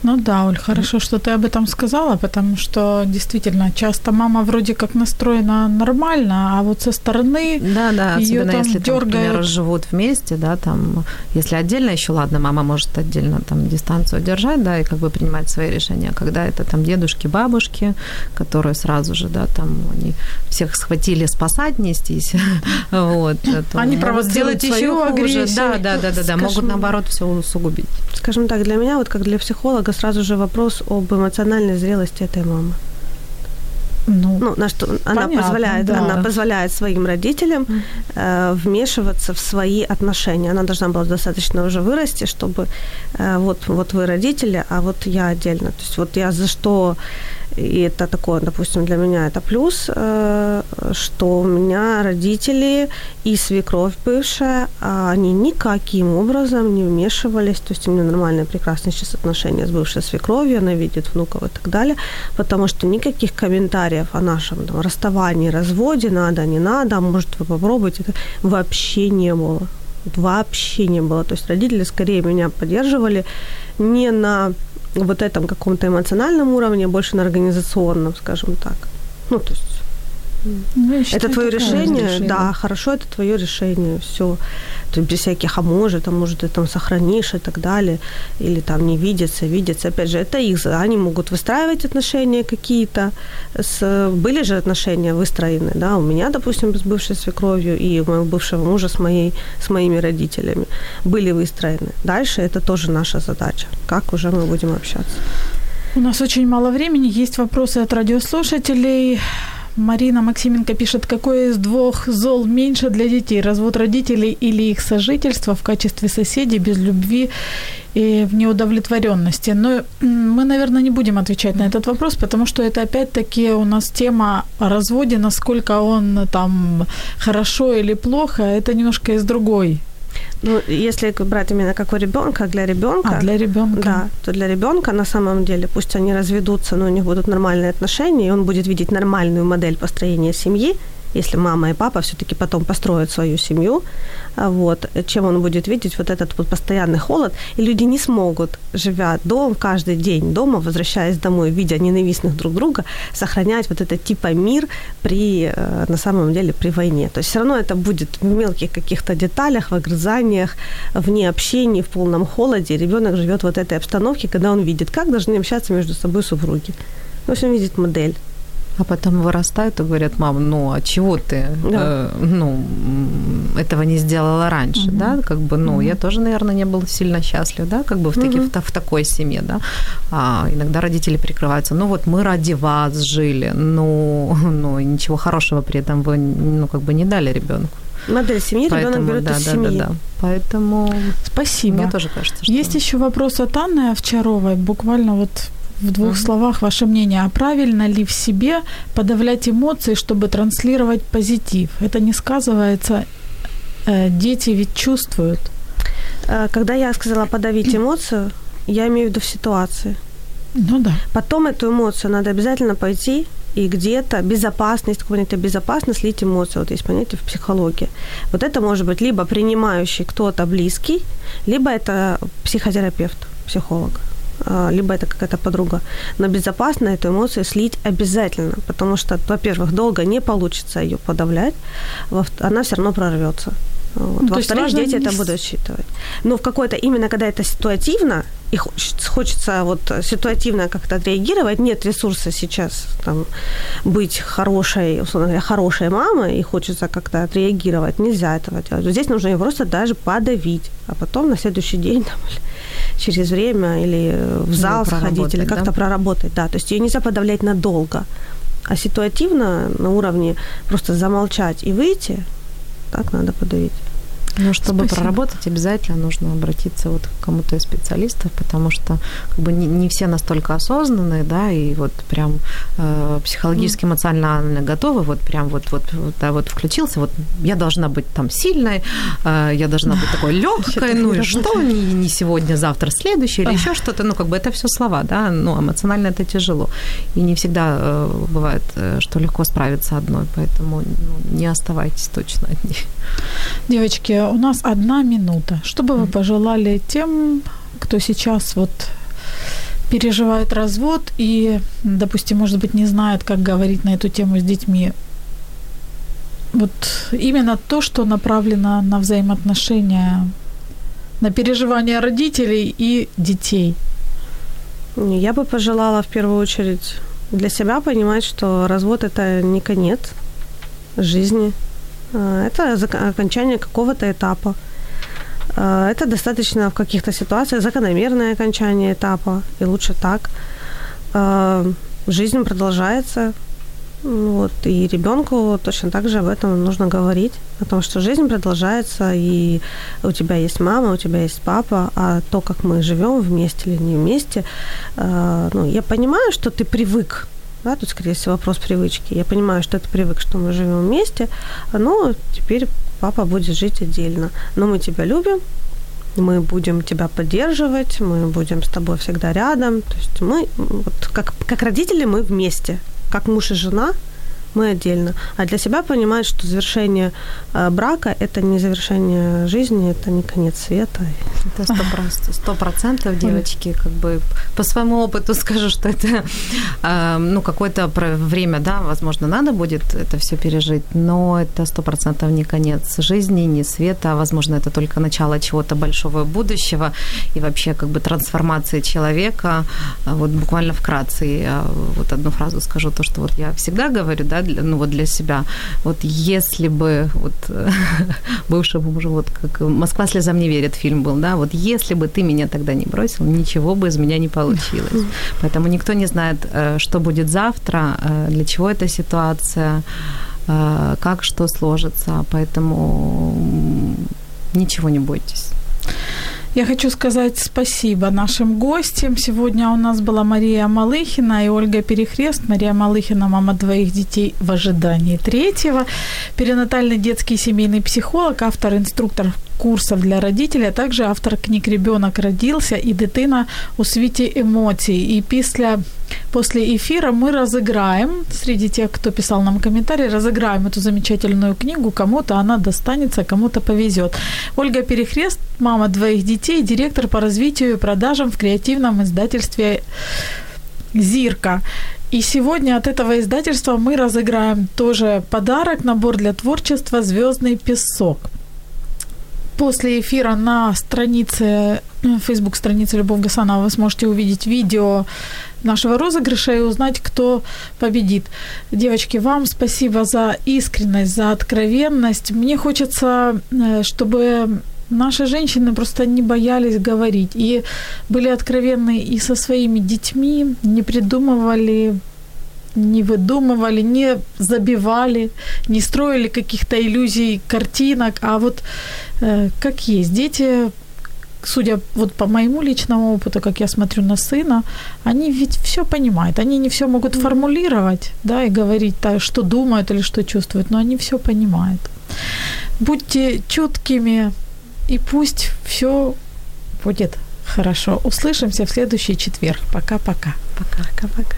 ну да, Оль, хорошо, что ты об этом сказала, потому что действительно часто мама вроде как настроена нормально, а вот со стороны да, да, особенно там если дергают. там, например, живут вместе, да, там, если отдельно еще, ладно, мама может отдельно там дистанцию держать, да, и как бы принимать свои решения, когда это там дедушки, бабушки, которые сразу же, да, там они всех схватили спасать, нестись, вот. Они провоцируют еще хуже, да, да, да, да, да, могут наоборот все усугубить. Скажем так, для меня вот как для психолога сразу же вопрос об эмоциональной зрелости этой мамы. Ну, ну на что она позволяет, да. она позволяет своим родителям э, вмешиваться в свои отношения. Она должна была достаточно уже вырасти, чтобы э, вот вот вы родители, а вот я отдельно. То есть вот я за что и это такое, допустим, для меня это плюс, э, что у меня родители и свекровь бывшая, а они никаким образом не вмешивались. То есть у меня нормальные, прекрасные сейчас отношения с бывшей свекровью, она видит внуков и так далее, потому что никаких комментариев о нашем там, расставании, разводе, надо, не надо, может вы попробуйте, вообще не было. Вообще не было. То есть родители скорее меня поддерживали не на вот этом каком-то эмоциональном уровне, больше на организационном, скажем так. Ну, то есть ну, это твое решение, решение, да, хорошо, это твое решение, все. То без всяких, а может, а может, ты там сохранишь и так далее, или там не видится, видится. Опять же, это их, они могут выстраивать отношения какие-то. С, были же отношения выстроены, да, у меня, допустим, с бывшей свекровью и у моего бывшего мужа с, моей, с моими родителями были выстроены. Дальше это тоже наша задача, как уже мы будем общаться. У нас очень мало времени, есть вопросы от радиослушателей. Марина Максименко пишет, какое из двух зол меньше для детей? Развод родителей или их сожительство в качестве соседей без любви и в неудовлетворенности? Но мы, наверное, не будем отвечать на этот вопрос, потому что это опять-таки у нас тема о разводе, насколько он там хорошо или плохо, это немножко из другой ну, если брать именно как у ребенка, для ребенка, а, для ребенка, да, то для ребенка на самом деле, пусть они разведутся, но у них будут нормальные отношения, и он будет видеть нормальную модель построения семьи, если мама и папа все-таки потом построят свою семью, а, вот, чем он будет видеть вот этот вот постоянный холод, и люди не смогут, живя дома, каждый день дома, возвращаясь домой, видя ненавистных друг друга, сохранять вот этот типа мир при, э, на самом деле, при войне. То есть все равно это будет в мелких каких-то деталях, в огрызаниях, вне общения, в полном холоде. Ребенок живет вот этой обстановке, когда он видит, как должны общаться между собой супруги. В общем, видит модель. А потом вырастают и говорят, мам, ну а чего ты, да. э, ну, этого не сделала раньше, угу. да, как бы, ну, угу. я тоже, наверное, не был сильно счастлив, да, как бы в, таки, угу. в, в такой семье, да. А иногда родители прикрываются, ну вот мы ради вас жили, ну, ну ничего хорошего при этом вы, ну, как бы не дали ребенку. Модель семьи Поэтому, ребенок берет да, из да, семьи. Да, да. Поэтому спасибо. Мне тоже кажется, что... Есть еще вопрос от Анны Овчаровой, буквально вот в двух mm-hmm. словах ваше мнение, а правильно ли в себе подавлять эмоции, чтобы транслировать позитив? Это не сказывается, э, дети ведь чувствуют. Э, когда я сказала подавить эмоцию, я имею в виду в ситуации. Ну да. Потом эту эмоцию надо обязательно пойти и где-то безопасность, понятие безопасно слить эмоции, вот есть понятие в психологии. Вот это может быть либо принимающий кто-то близкий, либо это психотерапевт, психолог. А, либо это какая-то подруга. Но безопасно эту эмоцию слить обязательно, потому что, во-первых, долго не получится ее подавлять, она все равно прорвется. Вот. Ну, Во-вторых, дети не... это будут считывать. Но в какой-то, именно когда это ситуативно, и хочется вот ситуативно как-то отреагировать, нет ресурса сейчас там, быть хорошей, условно говоря, хорошей мамой, и хочется как-то отреагировать, нельзя этого делать. Здесь нужно ее просто даже подавить, а потом на следующий день там, через время или в зал сходить, или как-то да? проработать. Да, то есть ее нельзя подавлять надолго. А ситуативно на уровне просто замолчать и выйти, так надо подавить. Но чтобы Спасибо. проработать, обязательно нужно обратиться вот к кому-то из специалистов, потому что как бы не, не все настолько осознанные, да, и вот прям э, психологически, эмоционально готовы, вот прям вот, вот, да, вот включился, вот я должна быть там сильной, э, я должна быть такой легкой, ну и что, не, не сегодня, завтра, следующий или еще что-то, ну как бы это все слова, да, ну эмоционально это тяжело. И не всегда э, бывает, э, что легко справиться одной, поэтому ну, не оставайтесь точно одни. Девочки, у нас одна минута. Что бы вы пожелали тем, кто сейчас вот переживает развод и, допустим, может быть, не знает, как говорить на эту тему с детьми? Вот именно то, что направлено на взаимоотношения, на переживания родителей и детей. Я бы пожелала в первую очередь для себя понимать, что развод это не конец жизни, это окончание какого-то этапа. А, это достаточно в каких-то ситуациях закономерное окончание этапа, и лучше так. А, жизнь продолжается, вот, и ребенку точно так же об этом нужно говорить, о том, что жизнь продолжается, и у тебя есть мама, у тебя есть папа, а то, как мы живем вместе или не вместе, ну, я понимаю, что ты привык да, тут, скорее всего, вопрос привычки. Я понимаю, что ты привык, что мы живем вместе, но теперь папа будет жить отдельно. Но мы тебя любим, мы будем тебя поддерживать, мы будем с тобой всегда рядом. То есть мы, вот как, как родители, мы вместе. Как муж и жена – мы отдельно. А для себя понимать, что завершение э, брака – это не завершение жизни, это не конец света. Это сто процентов, девочки, как бы по своему опыту скажу, что это э, ну, какое-то время, да, возможно, надо будет это все пережить, но это сто процентов не конец жизни, не света, возможно, это только начало чего-то большого будущего и вообще как бы трансформации человека. Вот буквально вкратце я вот одну фразу скажу, то, что вот я всегда говорю, да, для, ну вот для себя. Вот если бы вот бывшему мужу, вот как «Москва слезам не верит» фильм был, да, вот если бы ты меня тогда не бросил, ничего бы из меня не получилось. Поэтому никто не знает, э, что будет завтра, э, для чего эта ситуация, э, как что сложится, поэтому ничего не бойтесь. Я хочу сказать спасибо нашим гостям. Сегодня у нас была Мария Малыхина и Ольга Перехрест. Мария Малыхина, мама двоих детей в ожидании третьего. Перинатальный детский семейный психолог, автор, инструктор курсов для родителей, а также автор книг «Ребенок родился» и «Дитина у світі емоцій». И після, после эфира мы разыграем, среди тех, кто писал нам комментарии, разыграем эту замечательную книгу, кому-то она достанется, кому-то повезет. Ольга Перехрест, мама двоих детей, директор по развитию и продажам в креативном издательстве «Зирка». И сегодня от этого издательства мы разыграем тоже подарок, набор для творчества «Звездный песок» после эфира на странице, Facebook странице Любовь Гасанова вы сможете увидеть видео нашего розыгрыша и узнать, кто победит. Девочки, вам спасибо за искренность, за откровенность. Мне хочется, э, чтобы наши женщины просто не боялись говорить и были откровенны и со своими детьми, не придумывали не выдумывали, не забивали, не строили каких-то иллюзий, картинок, а вот э, как есть. Дети, судя вот по моему личному опыту, как я смотрю на сына, они ведь все понимают. Они не все могут формулировать, да, и говорить, да, что думают или что чувствуют, но они все понимают. Будьте чуткими, и пусть все будет хорошо. Услышимся в следующий четверг. Пока-пока. Пока-пока.